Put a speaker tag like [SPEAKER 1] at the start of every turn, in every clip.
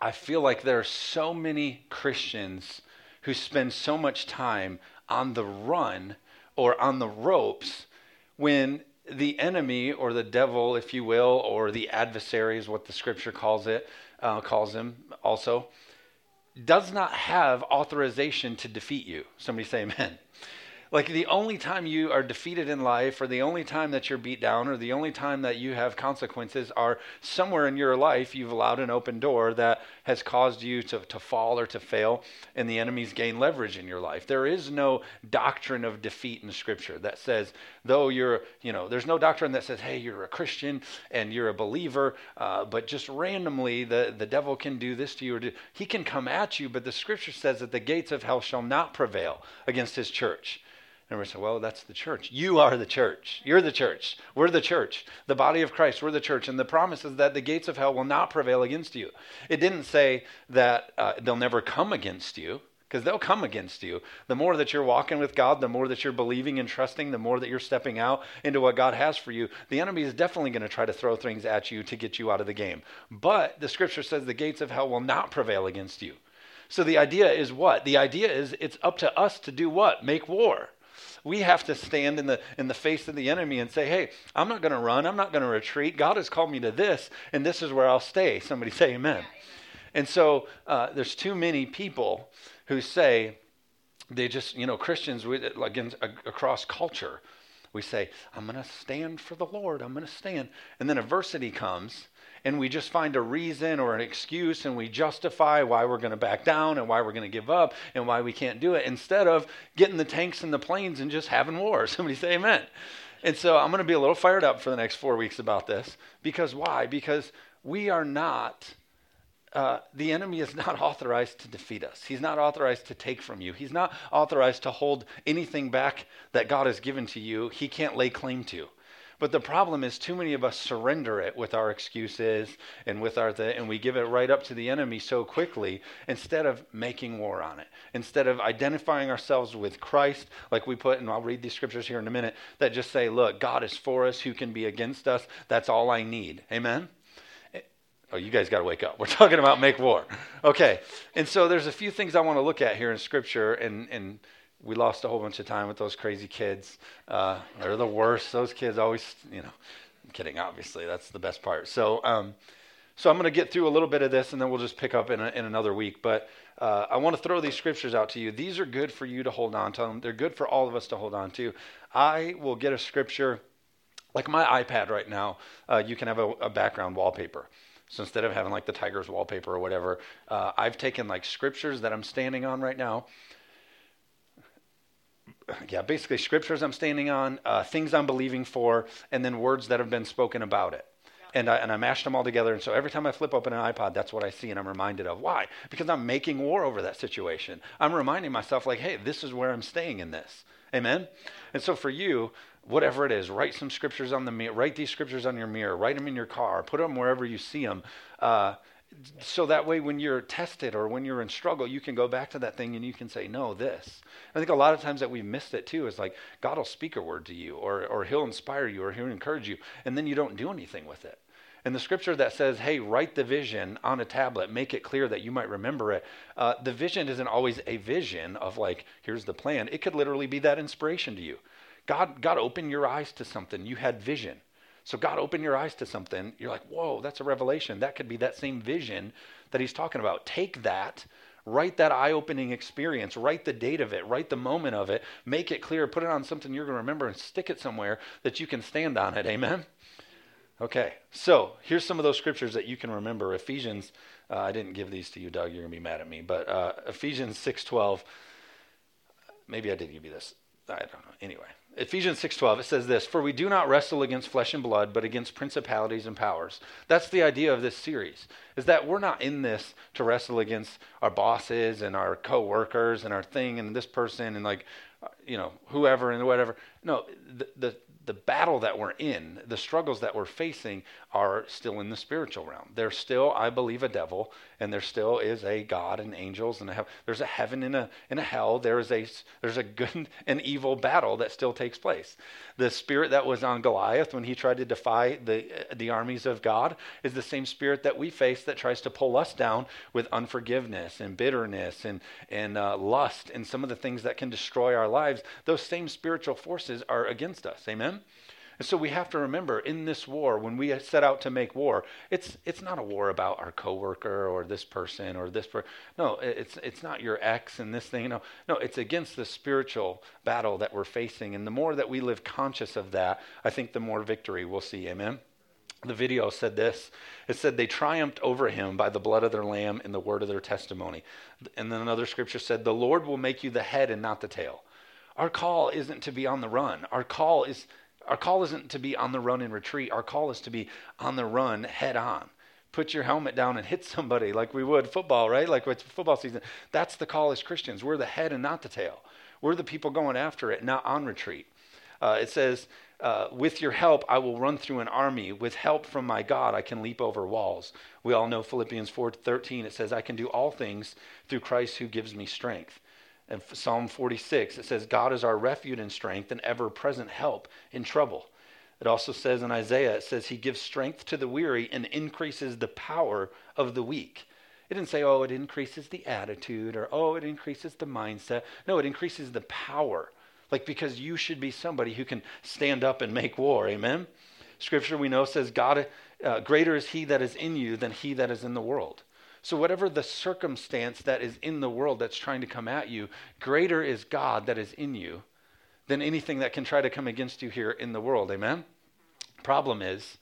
[SPEAKER 1] I feel like there are so many Christians who spend so much time on the run or on the ropes when the enemy or the devil, if you will, or the adversary is what the scripture calls it, uh, calls him also, does not have authorization to defeat you. Somebody say amen. Like the only time you are defeated in life, or the only time that you're beat down, or the only time that you have consequences are somewhere in your life you've allowed an open door that has caused you to, to fall or to fail, and the enemies gain leverage in your life. There is no doctrine of defeat in Scripture that says, though you're, you know, there's no doctrine that says, hey, you're a Christian and you're a believer, uh, but just randomly the, the devil can do this to you, or do, he can come at you, but the Scripture says that the gates of hell shall not prevail against his church. And we say, well, that's the church. You are the church. You're the church. We're the church. The body of Christ. We're the church. And the promise is that the gates of hell will not prevail against you. It didn't say that uh, they'll never come against you, because they'll come against you. The more that you're walking with God, the more that you're believing and trusting, the more that you're stepping out into what God has for you, the enemy is definitely going to try to throw things at you to get you out of the game. But the scripture says the gates of hell will not prevail against you. So the idea is what? The idea is it's up to us to do what? Make war we have to stand in the in the face of the enemy and say, "Hey, I'm not going to run. I'm not going to retreat. God has called me to this, and this is where I'll stay." Somebody say, "Amen." Yeah, amen. And so uh, there's too many people who say they just, you know, Christians against, across culture. We say, "I'm going to stand for the Lord. I'm going to stand," and then adversity comes and we just find a reason or an excuse and we justify why we're going to back down and why we're going to give up and why we can't do it instead of getting the tanks and the planes and just having war. Somebody say amen. And so I'm going to be a little fired up for the next four weeks about this because why? Because we are not. Uh, the enemy is not authorized to defeat us. He's not authorized to take from you. He's not authorized to hold anything back that God has given to you. He can't lay claim to. But the problem is, too many of us surrender it with our excuses and with our and we give it right up to the enemy so quickly instead of making war on it. Instead of identifying ourselves with Christ, like we put, and I'll read these scriptures here in a minute, that just say, "Look, God is for us. Who can be against us? That's all I need." Amen. Oh, you guys got to wake up. We're talking about make war. Okay. And so there's a few things I want to look at here in Scripture, and, and we lost a whole bunch of time with those crazy kids. Uh, they're the worst. Those kids always, you know, I'm kidding, obviously. That's the best part. So, um, so I'm going to get through a little bit of this and then we'll just pick up in, a, in another week. But uh, I want to throw these scriptures out to you. These are good for you to hold on to. They're good for all of us to hold on to. I will get a scripture, like my iPad right now, uh, you can have a, a, background wallpaper. So instead of having like the Tigers wallpaper or whatever, uh, I've taken like scriptures that I'm standing on right now yeah, basically scriptures I'm standing on, uh, things I'm believing for, and then words that have been spoken about it. And I, and I mashed them all together. And so every time I flip open an iPad, that's what I see and I'm reminded of. Why? Because I'm making war over that situation. I'm reminding myself, like, hey, this is where I'm staying in this. Amen? And so for you, whatever it is, write some scriptures on the mirror, write these scriptures on your mirror, write them in your car, put them wherever you see them. Uh, so that way when you're tested or when you're in struggle you can go back to that thing and you can say no this i think a lot of times that we've missed it too is like god will speak a word to you or, or he'll inspire you or he'll encourage you and then you don't do anything with it and the scripture that says hey write the vision on a tablet make it clear that you might remember it uh, the vision isn't always a vision of like here's the plan it could literally be that inspiration to you god god opened your eyes to something you had vision so God opened your eyes to something. You're like, whoa, that's a revelation. That could be that same vision that he's talking about. Take that, write that eye opening experience, write the date of it, write the moment of it, make it clear, put it on something you're going to remember, and stick it somewhere that you can stand on it. Amen? Okay, so here's some of those scriptures that you can remember. Ephesians, uh, I didn't give these to you, Doug. You're to be mad at me. But uh, Ephesians 6.12, maybe I did give you this. I don't know. Anyway, Ephesians 6:12 it says this, "For we do not wrestle against flesh and blood, but against principalities and powers." That's the idea of this series. Is that we're not in this to wrestle against our bosses and our coworkers and our thing and this person and like you know, whoever and whatever. No, the, the the battle that we're in, the struggles that we're facing are still in the spiritual realm. There's still, I believe, a devil, and there still is a God and angels, and a there's a heaven and a and a hell. There is a there's a good and evil battle that still takes place. The spirit that was on Goliath when he tried to defy the the armies of God is the same spirit that we face that tries to pull us down with unforgiveness and bitterness and and uh, lust and some of the things that can destroy our lives. Those same spiritual forces are against us. Amen. And so we have to remember in this war, when we set out to make war, it's it's not a war about our coworker or this person or this person. No, it's it's not your ex and this thing. No, no, it's against the spiritual battle that we're facing. And the more that we live conscious of that, I think the more victory we'll see. Amen. The video said this. It said they triumphed over him by the blood of their lamb and the word of their testimony. And then another scripture said, "The Lord will make you the head and not the tail." Our call isn't to be on the run. Our call is our call isn't to be on the run and retreat. Our call is to be on the run head on. Put your helmet down and hit somebody like we would football, right? Like it's football season. That's the call as Christians. We're the head and not the tail. We're the people going after it, not on retreat. Uh, it says, uh, with your help, I will run through an army. With help from my God, I can leap over walls. We all know Philippians 4:13. It says, I can do all things through Christ who gives me strength. In Psalm 46, it says, God is our refuge and strength and ever present help in trouble. It also says in Isaiah, it says, He gives strength to the weary and increases the power of the weak. It didn't say, oh, it increases the attitude or, oh, it increases the mindset. No, it increases the power. Like, because you should be somebody who can stand up and make war. Amen? Scripture we know says, God, uh, greater is He that is in you than He that is in the world. So, whatever the circumstance that is in the world that's trying to come at you, greater is God that is in you than anything that can try to come against you here in the world. Amen? Problem is,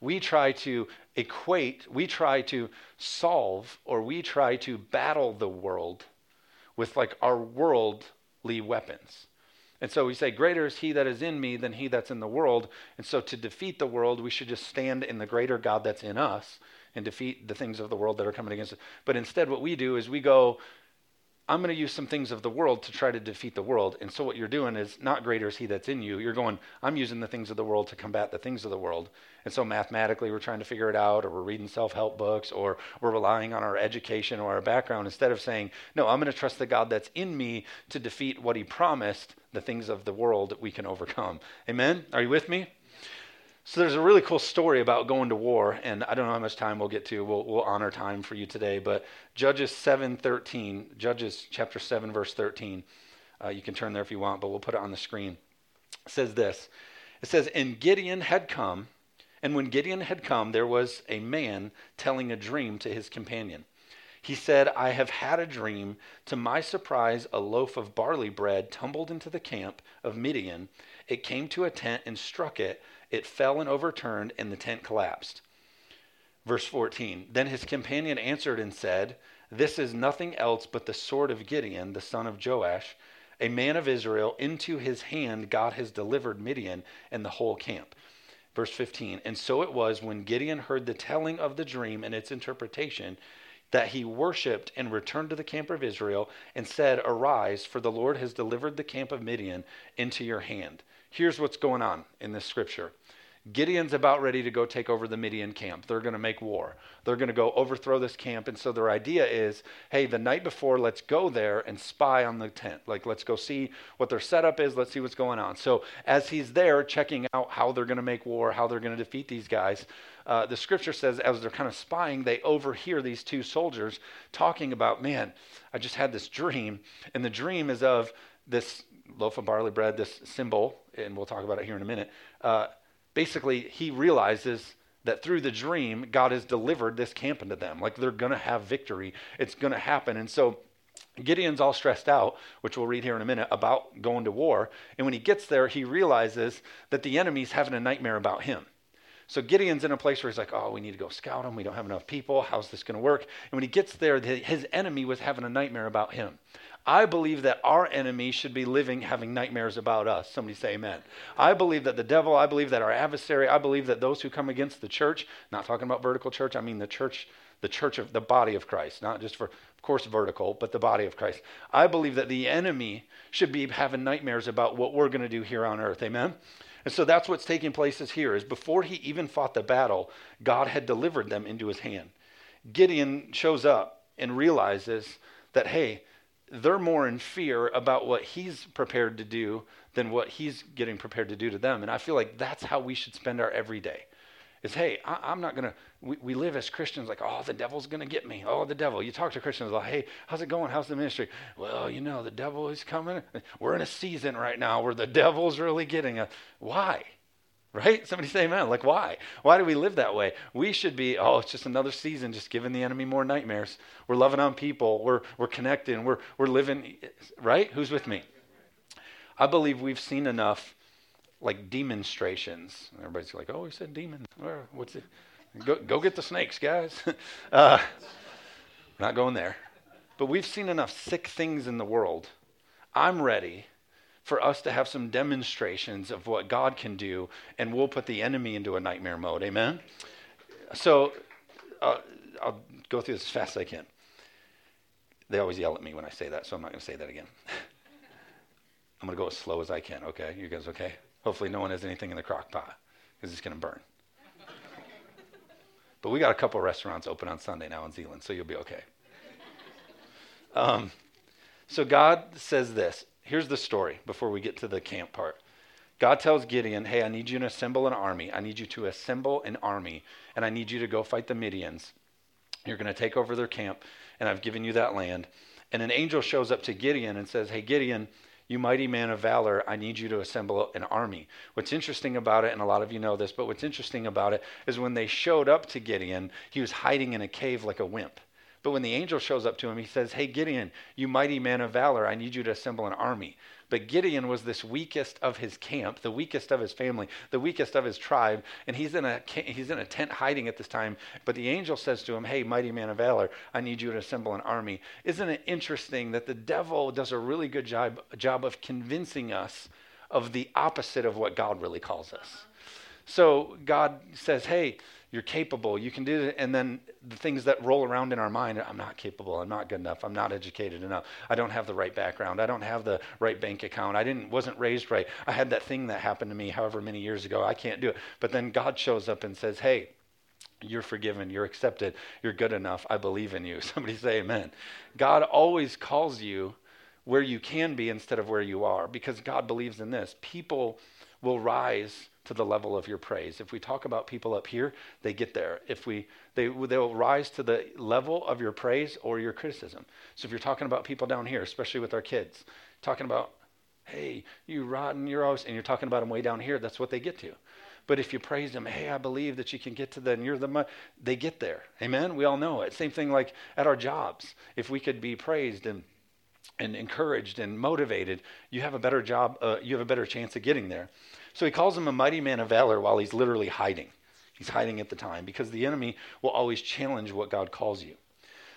[SPEAKER 1] we try to equate, we try to solve, or we try to battle the world with like our worldly weapons. And so we say, Greater is he that is in me than he that's in the world. And so to defeat the world, we should just stand in the greater God that's in us and defeat the things of the world that are coming against us. But instead, what we do is we go, I'm going to use some things of the world to try to defeat the world. And so what you're doing is not greater is he that's in you. You're going, I'm using the things of the world to combat the things of the world. And so mathematically, we're trying to figure it out, or we're reading self help books, or we're relying on our education or our background instead of saying, No, I'm going to trust the God that's in me to defeat what he promised, the things of the world that we can overcome. Amen? Are you with me? So there's a really cool story about going to war, and I don't know how much time we'll get to. We'll, we'll honor time for you today, but Judges 7:13, Judges chapter 7 verse 13. Uh, you can turn there if you want, but we'll put it on the screen. It says this. It says, "And Gideon had come, and when Gideon had come, there was a man telling a dream to his companion. He said, I have had a dream. To my surprise, a loaf of barley bread tumbled into the camp of Midian. It came to a tent and struck it it fell and overturned, and the tent collapsed. Verse 14 Then his companion answered and said, This is nothing else but the sword of Gideon, the son of Joash, a man of Israel. Into his hand God has delivered Midian and the whole camp. Verse 15 And so it was when Gideon heard the telling of the dream and its interpretation that he worshipped and returned to the camp of Israel and said, Arise, for the Lord has delivered the camp of Midian into your hand. Here's what's going on in this scripture Gideon's about ready to go take over the Midian camp. They're going to make war. They're going to go overthrow this camp. And so their idea is hey, the night before, let's go there and spy on the tent. Like, let's go see what their setup is. Let's see what's going on. So as he's there checking out how they're going to make war, how they're going to defeat these guys, uh, the scripture says as they're kind of spying, they overhear these two soldiers talking about, man, I just had this dream. And the dream is of this loaf of barley bread, this symbol, and we'll talk about it here in a minute. Uh, basically he realizes that through the dream, God has delivered this camp into them. Like they're going to have victory. It's going to happen. And so Gideon's all stressed out, which we'll read here in a minute, about going to war. And when he gets there, he realizes that the enemy's having a nightmare about him. So Gideon's in a place where he's like, oh, we need to go scout him. We don't have enough people. How's this going to work? And when he gets there, his enemy was having a nightmare about him. I believe that our enemy should be living having nightmares about us. Somebody say amen. I believe that the devil, I believe that our adversary, I believe that those who come against the church, not talking about vertical church, I mean the church, the church of the body of Christ, not just for, of course, vertical, but the body of Christ. I believe that the enemy should be having nightmares about what we're going to do here on earth. Amen. And so that's what's taking place is here is before he even fought the battle, God had delivered them into his hand. Gideon shows up and realizes that, hey, they're more in fear about what he's prepared to do than what he's getting prepared to do to them. And I feel like that's how we should spend our everyday. Is hey, I, am not gonna. We, we live as Christians like, oh, the devil's gonna get me. Oh, the devil. You talk to Christians like, hey, how's it going? How's the ministry? Well, you know, the devil is coming. We're in a season right now where the devil's really getting us. Why? Right? Somebody say amen. Like, why? Why do we live that way? We should be, oh, it's just another season, just giving the enemy more nightmares. We're loving on people. We're, we're connecting. We're, we're living, right? Who's with me? I believe we've seen enough like demonstrations. Everybody's like, oh, he said demon. what's it? Go, go get the snakes, guys. uh, not going there. But we've seen enough sick things in the world. I'm ready for us to have some demonstrations of what God can do, and we'll put the enemy into a nightmare mode. Amen? So uh, I'll go through this as fast as I can. They always yell at me when I say that, so I'm not going to say that again. I'm going to go as slow as I can, okay? You guys okay? Hopefully, no one has anything in the crock pot because it's going to burn. but we got a couple restaurants open on Sunday now in Zeeland, so you'll be okay. Um, so God says this here's the story before we get to the camp part. God tells Gideon, Hey, I need you to assemble an army. I need you to assemble an army, and I need you to go fight the Midians. You're going to take over their camp, and I've given you that land. And an angel shows up to Gideon and says, Hey, Gideon, you mighty man of valor, I need you to assemble an army. What's interesting about it, and a lot of you know this, but what's interesting about it is when they showed up to Gideon, he was hiding in a cave like a wimp. But when the angel shows up to him, he says, Hey, Gideon, you mighty man of valor, I need you to assemble an army. But Gideon was this weakest of his camp, the weakest of his family, the weakest of his tribe, and he's in a he's in a tent hiding at this time. But the angel says to him, "Hey, mighty man of valor, I need you to assemble an army." Isn't it interesting that the devil does a really good job job of convincing us of the opposite of what God really calls us? So God says, "Hey, you're capable. You can do it. And then the things that roll around in our mind I'm not capable. I'm not good enough. I'm not educated enough. I don't have the right background. I don't have the right bank account. I didn't, wasn't raised right. I had that thing that happened to me however many years ago. I can't do it. But then God shows up and says, Hey, you're forgiven. You're accepted. You're good enough. I believe in you. Somebody say amen. God always calls you where you can be instead of where you are because God believes in this. People will rise to the level of your praise. If we talk about people up here, they get there. If we they they'll rise to the level of your praise or your criticism. So if you're talking about people down here, especially with our kids, talking about hey, you rotten, you're always and you're talking about them way down here, that's what they get to. But if you praise them, hey, I believe that you can get to the and you're the they get there. Amen. We all know it. Same thing like at our jobs. If we could be praised and and encouraged and motivated, you have a better job. Uh, you have a better chance of getting there. So he calls him a mighty man of valor while he's literally hiding. He's hiding at the time because the enemy will always challenge what God calls you.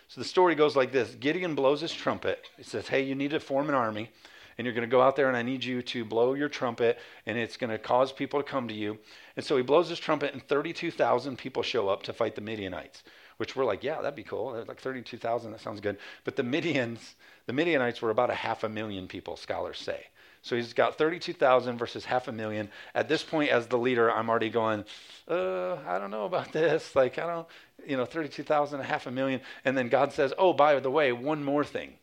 [SPEAKER 1] So the story goes like this Gideon blows his trumpet. He says, Hey, you need to form an army, and you're going to go out there, and I need you to blow your trumpet, and it's going to cause people to come to you. And so he blows his trumpet, and 32,000 people show up to fight the Midianites, which we're like, Yeah, that'd be cool. Like 32,000, that sounds good. But the Midians, the Midianites were about a half a million people, scholars say. So he's got 32,000 versus half a million. At this point, as the leader, I'm already going, uh, I don't know about this. Like, I don't, you know, 32,000, a half a million. And then God says, oh, by the way, one more thing.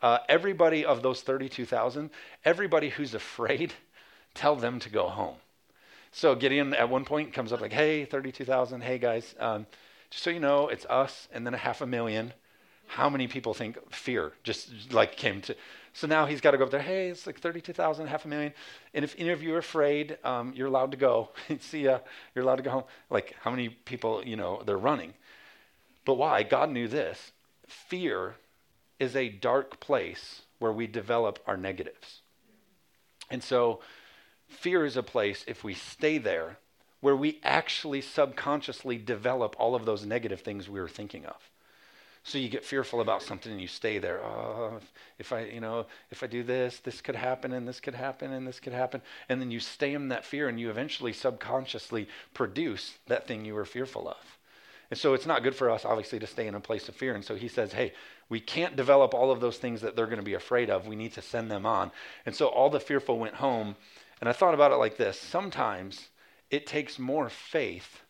[SPEAKER 1] Uh, everybody of those 32,000, everybody who's afraid, tell them to go home. So Gideon at one point comes up like, hey, 32,000, hey guys, um, just so you know, it's us and then a half a million. How many people think fear just like came to? So now he's got to go up there. Hey, it's like 32,000, half a million. And if any of you are afraid, um, you're allowed to go. See ya. You're allowed to go home. Like how many people, you know, they're running. But why? God knew this. Fear is a dark place where we develop our negatives. And so fear is a place, if we stay there, where we actually subconsciously develop all of those negative things we were thinking of. So you get fearful about something and you stay there. Oh, if, I, you know, if I do this, this could happen and this could happen and this could happen. And then you stay in that fear and you eventually subconsciously produce that thing you were fearful of. And so it's not good for us, obviously, to stay in a place of fear. And so he says, hey, we can't develop all of those things that they're going to be afraid of. We need to send them on. And so all the fearful went home And I thought about it like this sometimes it takes more faith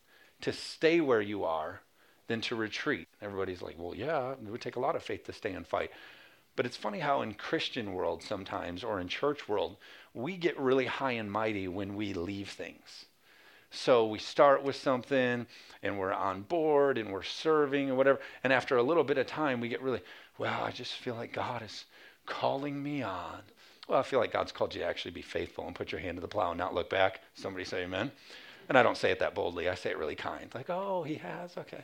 [SPEAKER 1] to stay where you are than to retreat. Everybody's like, well, yeah, it would take a lot of faith to stay and fight. But it's funny how in Christian world sometimes or in church world, we get really high and mighty when we leave things. So we start with something and we're on board and we're serving and whatever. And after a little bit of time, we get really, well, I just feel like God is calling me on. Well, I feel like God's called you to actually be faithful and put your hand to the plow and not look back. Somebody say amen. And I don't say it that boldly. I say it really kind. Like, oh, he has? Okay.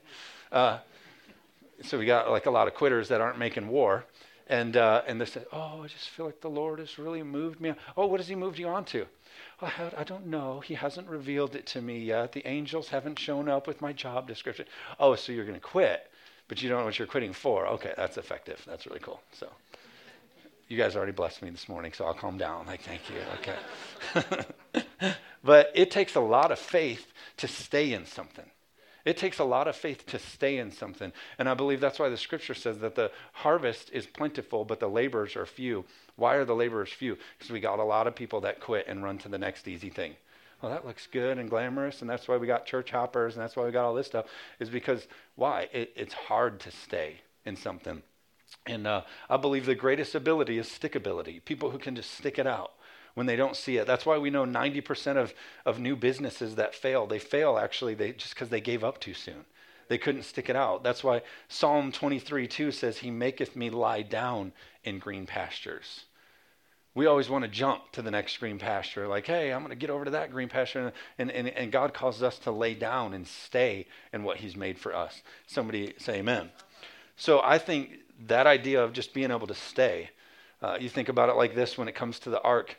[SPEAKER 1] Uh, so we got like a lot of quitters that aren't making war. And, uh, and they say, oh, I just feel like the Lord has really moved me. Oh, what has he moved you on to? Oh, I don't know. He hasn't revealed it to me yet. The angels haven't shown up with my job description. Oh, so you're going to quit, but you don't know what you're quitting for. Okay, that's effective. That's really cool. So you guys already blessed me this morning, so I'll calm down. Like, thank you. Okay. but it takes a lot of faith to stay in something. It takes a lot of faith to stay in something. And I believe that's why the scripture says that the harvest is plentiful, but the laborers are few. Why are the laborers few? Because we got a lot of people that quit and run to the next easy thing. Well, that looks good and glamorous, and that's why we got church hoppers, and that's why we got all this stuff, is because why? It, it's hard to stay in something. And uh, I believe the greatest ability is stickability. People who can just stick it out when they don't see it. That's why we know 90% of, of new businesses that fail, they fail actually they, just because they gave up too soon. They couldn't stick it out. That's why Psalm 23 2 says, He maketh me lie down in green pastures. We always want to jump to the next green pasture, like, hey, I'm going to get over to that green pasture. And, and, and God causes us to lay down and stay in what He's made for us. Somebody say amen. So I think that idea of just being able to stay. Uh, you think about it like this when it comes to the ark.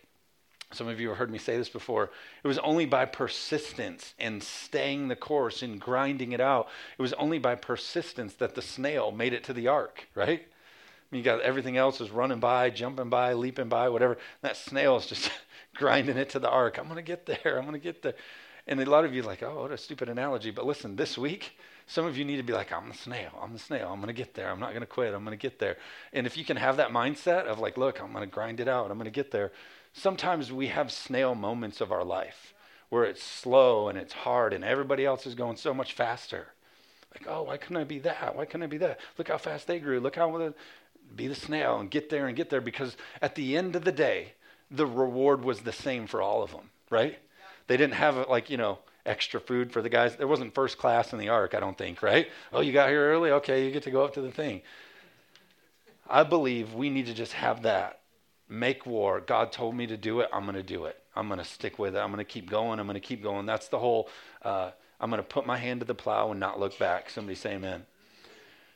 [SPEAKER 1] Some of you have heard me say this before. It was only by persistence and staying the course and grinding it out. It was only by persistence that the snail made it to the ark, right? I mean, you got everything else is running by, jumping by, leaping by, whatever. That snail is just grinding it to the ark. I'm going to get there. I'm going to get there. And a lot of you like, oh, what a stupid analogy. But listen, this week, some of you need to be like, I'm the snail. I'm the snail. I'm going to get there. I'm not going to quit. I'm going to get there. And if you can have that mindset of like, look, I'm going to grind it out. I'm going to get there. Sometimes we have snail moments of our life where it's slow and it's hard and everybody else is going so much faster. Like, oh, why couldn't I be that? Why couldn't I be that? Look how fast they grew. Look how be the snail and get there and get there because at the end of the day, the reward was the same for all of them, right? They didn't have like, you know, extra food for the guys. There wasn't first class in the ark, I don't think, right? Oh, you got here early? Okay, you get to go up to the thing. I believe we need to just have that. Make war. God told me to do it. I'm going to do it. I'm going to stick with it. I'm going to keep going. I'm going to keep going. That's the whole, uh, I'm going to put my hand to the plow and not look back. Somebody say amen.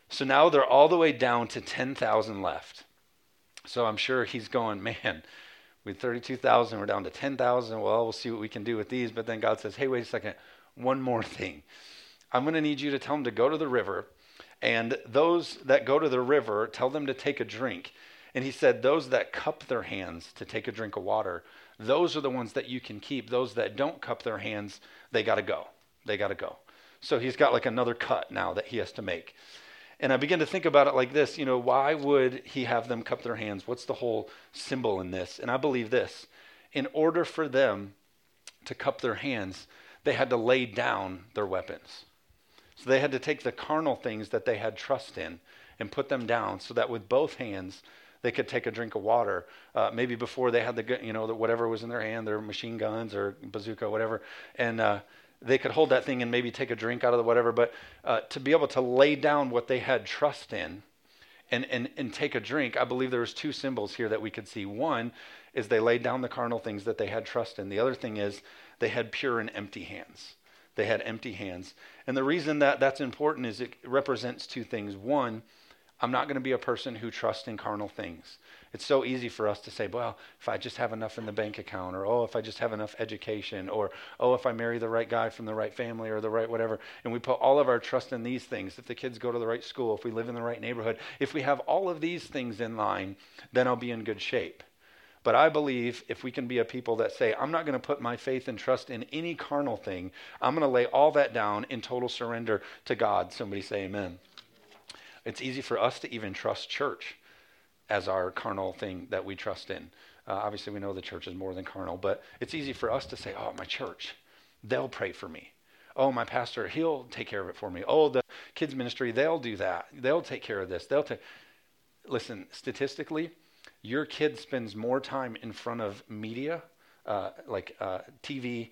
[SPEAKER 1] So now they're all the way down to 10,000 left. So I'm sure he's going, man, we had 32,000, we're down to 10,000. Well, we'll see what we can do with these. But then God says, hey, wait a second, one more thing. I'm going to need you to tell them to go to the river. And those that go to the river, tell them to take a drink. And he said, Those that cup their hands to take a drink of water, those are the ones that you can keep. Those that don't cup their hands, they got to go. They got to go. So he's got like another cut now that he has to make. And I begin to think about it like this you know, why would he have them cup their hands? What's the whole symbol in this? And I believe this in order for them to cup their hands, they had to lay down their weapons. So they had to take the carnal things that they had trust in and put them down so that with both hands, they could take a drink of water. Uh, maybe before they had the, you know, the, whatever was in their hand, their machine guns or bazooka, whatever. And, uh, they could hold that thing and maybe take a drink out of the whatever, but uh, to be able to lay down what they had trust in and, and, and take a drink, I believe there was two symbols here that we could see. One is they laid down the carnal things that they had trust in. The other thing is they had pure and empty hands. They had empty hands. And the reason that that's important is it represents two things. One, I'm not going to be a person who trusts in carnal things. It's so easy for us to say, well, if I just have enough in the bank account, or oh, if I just have enough education, or oh, if I marry the right guy from the right family, or the right whatever. And we put all of our trust in these things. If the kids go to the right school, if we live in the right neighborhood, if we have all of these things in line, then I'll be in good shape. But I believe if we can be a people that say, I'm not going to put my faith and trust in any carnal thing, I'm going to lay all that down in total surrender to God. Somebody say amen. It's easy for us to even trust church as our carnal thing that we trust in. Uh, obviously, we know the church is more than carnal, but it's easy for us to say, oh, my church, they'll pray for me. Oh, my pastor, he'll take care of it for me. Oh, the kids ministry, they'll do that. They'll take care of this. They'll take. Listen, statistically, your kid spends more time in front of media, uh, like uh, TV,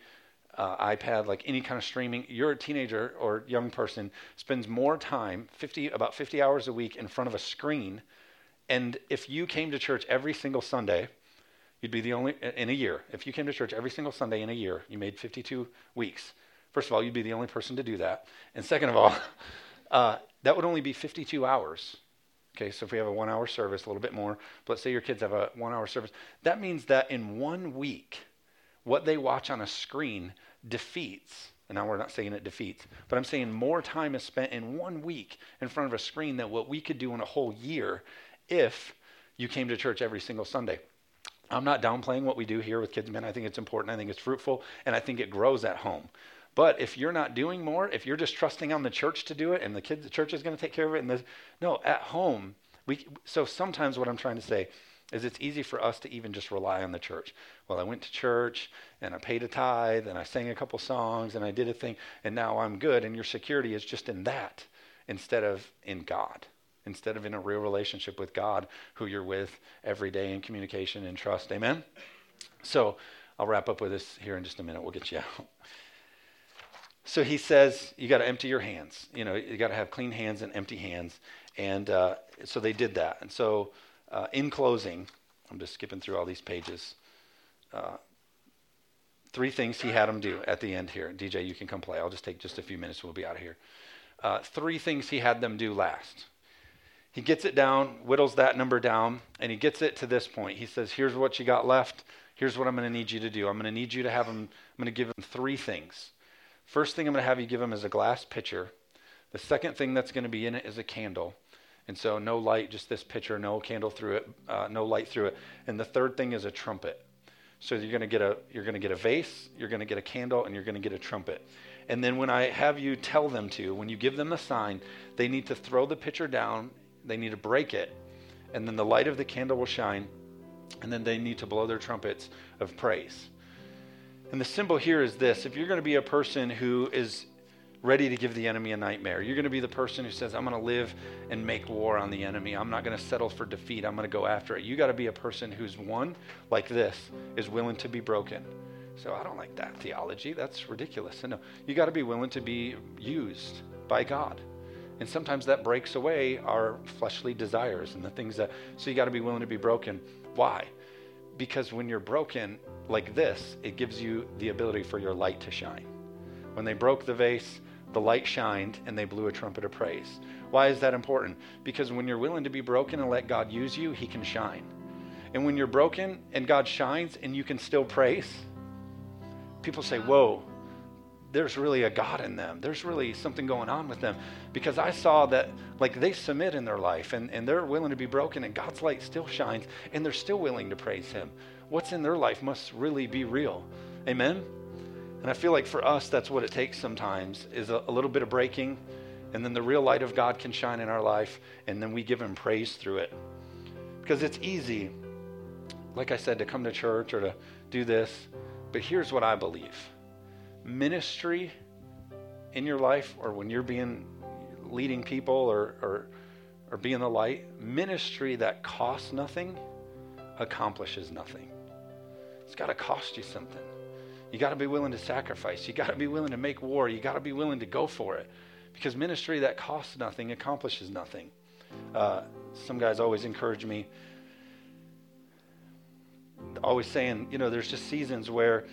[SPEAKER 1] uh, iPad, like any kind of streaming. You're a teenager or young person spends more time, 50 about 50 hours a week, in front of a screen. And if you came to church every single Sunday, you'd be the only in a year. If you came to church every single Sunday in a year, you made 52 weeks. First of all, you'd be the only person to do that. And second of all, uh, that would only be 52 hours. Okay, so if we have a one hour service, a little bit more, but let's say your kids have a one hour service, that means that in one week, what they watch on a screen defeats, and now we're not saying it defeats, but I'm saying more time is spent in one week in front of a screen than what we could do in a whole year if you came to church every single Sunday. I'm not downplaying what we do here with Kids Men. I think it's important. I think it's fruitful, and I think it grows at home. But if you're not doing more, if you're just trusting on the church to do it, and the kids, the church is going to take care of it, and the, no, at home, we. So sometimes what I'm trying to say is it's easy for us to even just rely on the church. Well, I went to church and I paid a tithe and I sang a couple songs and I did a thing and now I'm good. And your security is just in that instead of in God, instead of in a real relationship with God who you're with every day in communication and trust. Amen? So I'll wrap up with this here in just a minute. We'll get you out. So he says, you got to empty your hands. You know, you got to have clean hands and empty hands. And uh, so they did that. And so, uh, in closing, I'm just skipping through all these pages. Uh, three things he had them do at the end here. DJ, you can come play. I'll just take just a few minutes. We'll be out of here. Uh, three things he had them do last. He gets it down, whittles that number down, and he gets it to this point. He says, Here's what you got left. Here's what I'm going to need you to do. I'm going to need you to have them, I'm going to give them three things. First thing I'm going to have you give them is a glass pitcher. The second thing that's going to be in it is a candle. And so no light, just this pitcher, no candle through it, uh, no light through it. And the third thing is a trumpet. So you're going to get a you're going to get a vase, you're going to get a candle, and you're going to get a trumpet. And then when I have you tell them to, when you give them the sign, they need to throw the pitcher down, they need to break it, and then the light of the candle will shine, and then they need to blow their trumpets of praise. And the symbol here is this if you're going to be a person who is ready to give the enemy a nightmare, you're going to be the person who says, I'm going to live and make war on the enemy. I'm not going to settle for defeat. I'm going to go after it. You got to be a person who's one, like this, is willing to be broken. So I don't like that theology. That's ridiculous. no, you got to be willing to be used by God. And sometimes that breaks away our fleshly desires and the things that, so you got to be willing to be broken. Why? Because when you're broken, like this, it gives you the ability for your light to shine. When they broke the vase, the light shined and they blew a trumpet of praise. Why is that important? Because when you're willing to be broken and let God use you, He can shine. And when you're broken and God shines and you can still praise, people say, Whoa, there's really a God in them. There's really something going on with them. Because I saw that, like, they submit in their life and, and they're willing to be broken, and God's light still shines, and they're still willing to praise Him what's in their life must really be real. Amen? And I feel like for us, that's what it takes sometimes is a, a, little bit of breaking, and then the real light of God can shine in our life, and then we give Him praise through it. Because it's easy, like I said, to come to church or to do this, but here's what I believe ministry in your life, or when you're being leading people or, or, or being the light, ministry that costs nothing accomplishes nothing. It's got to cost you something. You got to be willing to sacrifice. You got to be willing to make war. You got to be willing to go for it. Because ministry that costs nothing accomplishes nothing. Uh, some guys always encourage me, always saying, you know, there's just seasons where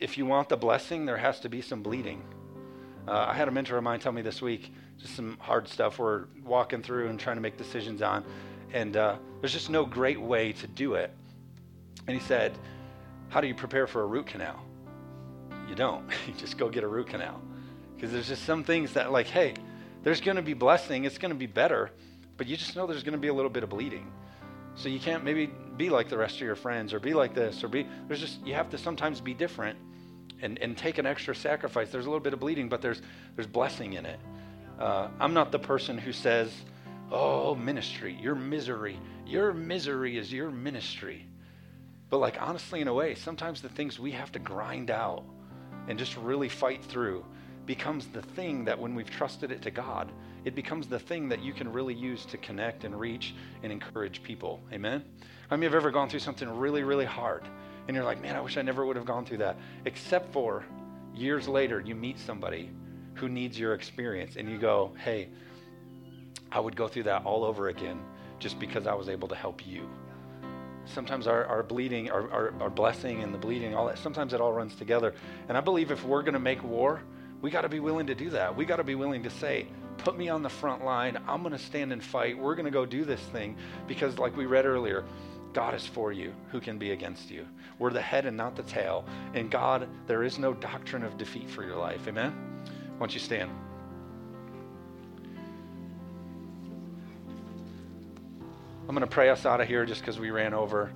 [SPEAKER 1] if you want the blessing, there has to be some bleeding. Uh, I had a mentor of mine tell me this week, just some hard stuff we're walking through and trying to make decisions on. And uh, there's just no great way to do it. And he said, How do you prepare for a root canal? You don't. you just go get a root canal. Because there's just some things that, like, hey, there's going to be blessing, it's going to be better, but you just know there's going to be a little bit of bleeding. So you can't maybe be like the rest of your friends or be like this or be, there's just, you have to sometimes be different and, and take an extra sacrifice. There's a little bit of bleeding, but there's, there's blessing in it. Uh, I'm not the person who says, oh, ministry, your misery, your misery is your ministry. But, like, honestly, in a way, sometimes the things we have to grind out and just really fight through becomes the thing that when we've trusted it to God, it becomes the thing that you can really use to connect and reach and encourage people. Amen? How many have ever gone through something really, really hard? And you're like, man, I wish I never would have gone through that. Except for years later, you meet somebody who needs your experience and you go, hey, I would go through that all over again just because I was able to help you. Sometimes our, our bleeding, our, our, our blessing and the bleeding, all that, sometimes it all runs together. And I believe if we're going to make war, we got to be willing to do that. We got to be willing to say, put me on the front line. I'm going to stand and fight. We're going to go do this thing because, like we read earlier, God is for you. Who can be against you? We're the head and not the tail. And God, there is no doctrine of defeat for your life. Amen? Why don't you stand? I'm going to pray us out of here just because we ran over.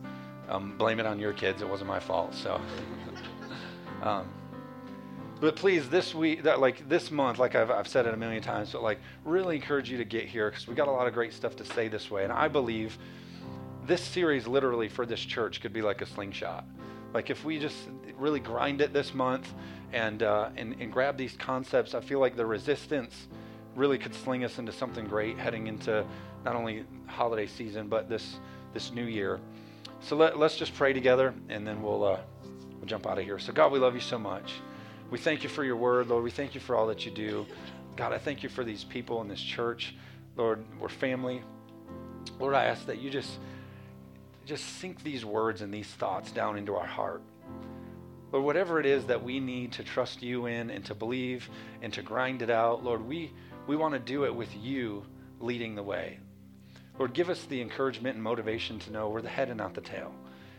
[SPEAKER 1] Um, blame it on your kids. It wasn't my fault. So. um, but please, this week, that like this month, like I've, I've said it a million times, but like really encourage you to get here because we got a lot of great stuff to say this way. And I believe this series, literally for this church, could be like a slingshot. Like if we just really grind it this month and uh, and, and grab these concepts, I feel like the resistance really could sling us into something great heading into not only holiday season but this this new year. So let, let's just pray together and then we'll uh, we'll jump out of here. So God, we love you so much. We thank you for your word, Lord. We thank you for all that you do. God, I thank you for these people in this church. Lord, we're family. Lord, I ask that you just just sink these words and these thoughts down into our heart. Lord, whatever it is that we need to trust you in and to believe and to grind it out, Lord, we, we want to do it with you leading the way. Lord, give us the encouragement and motivation to know we're the head and not the tail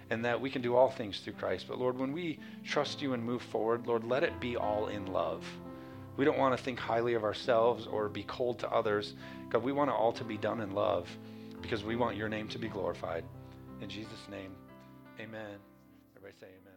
[SPEAKER 1] and that we can do all things through Christ. But Lord, when we trust you and move forward, Lord, let it be all in love. We don't want to think highly of ourselves or be cold to others. God, we want it all to be done in love because we want your name to be glorified. In Jesus' name, amen. Everybody say amen.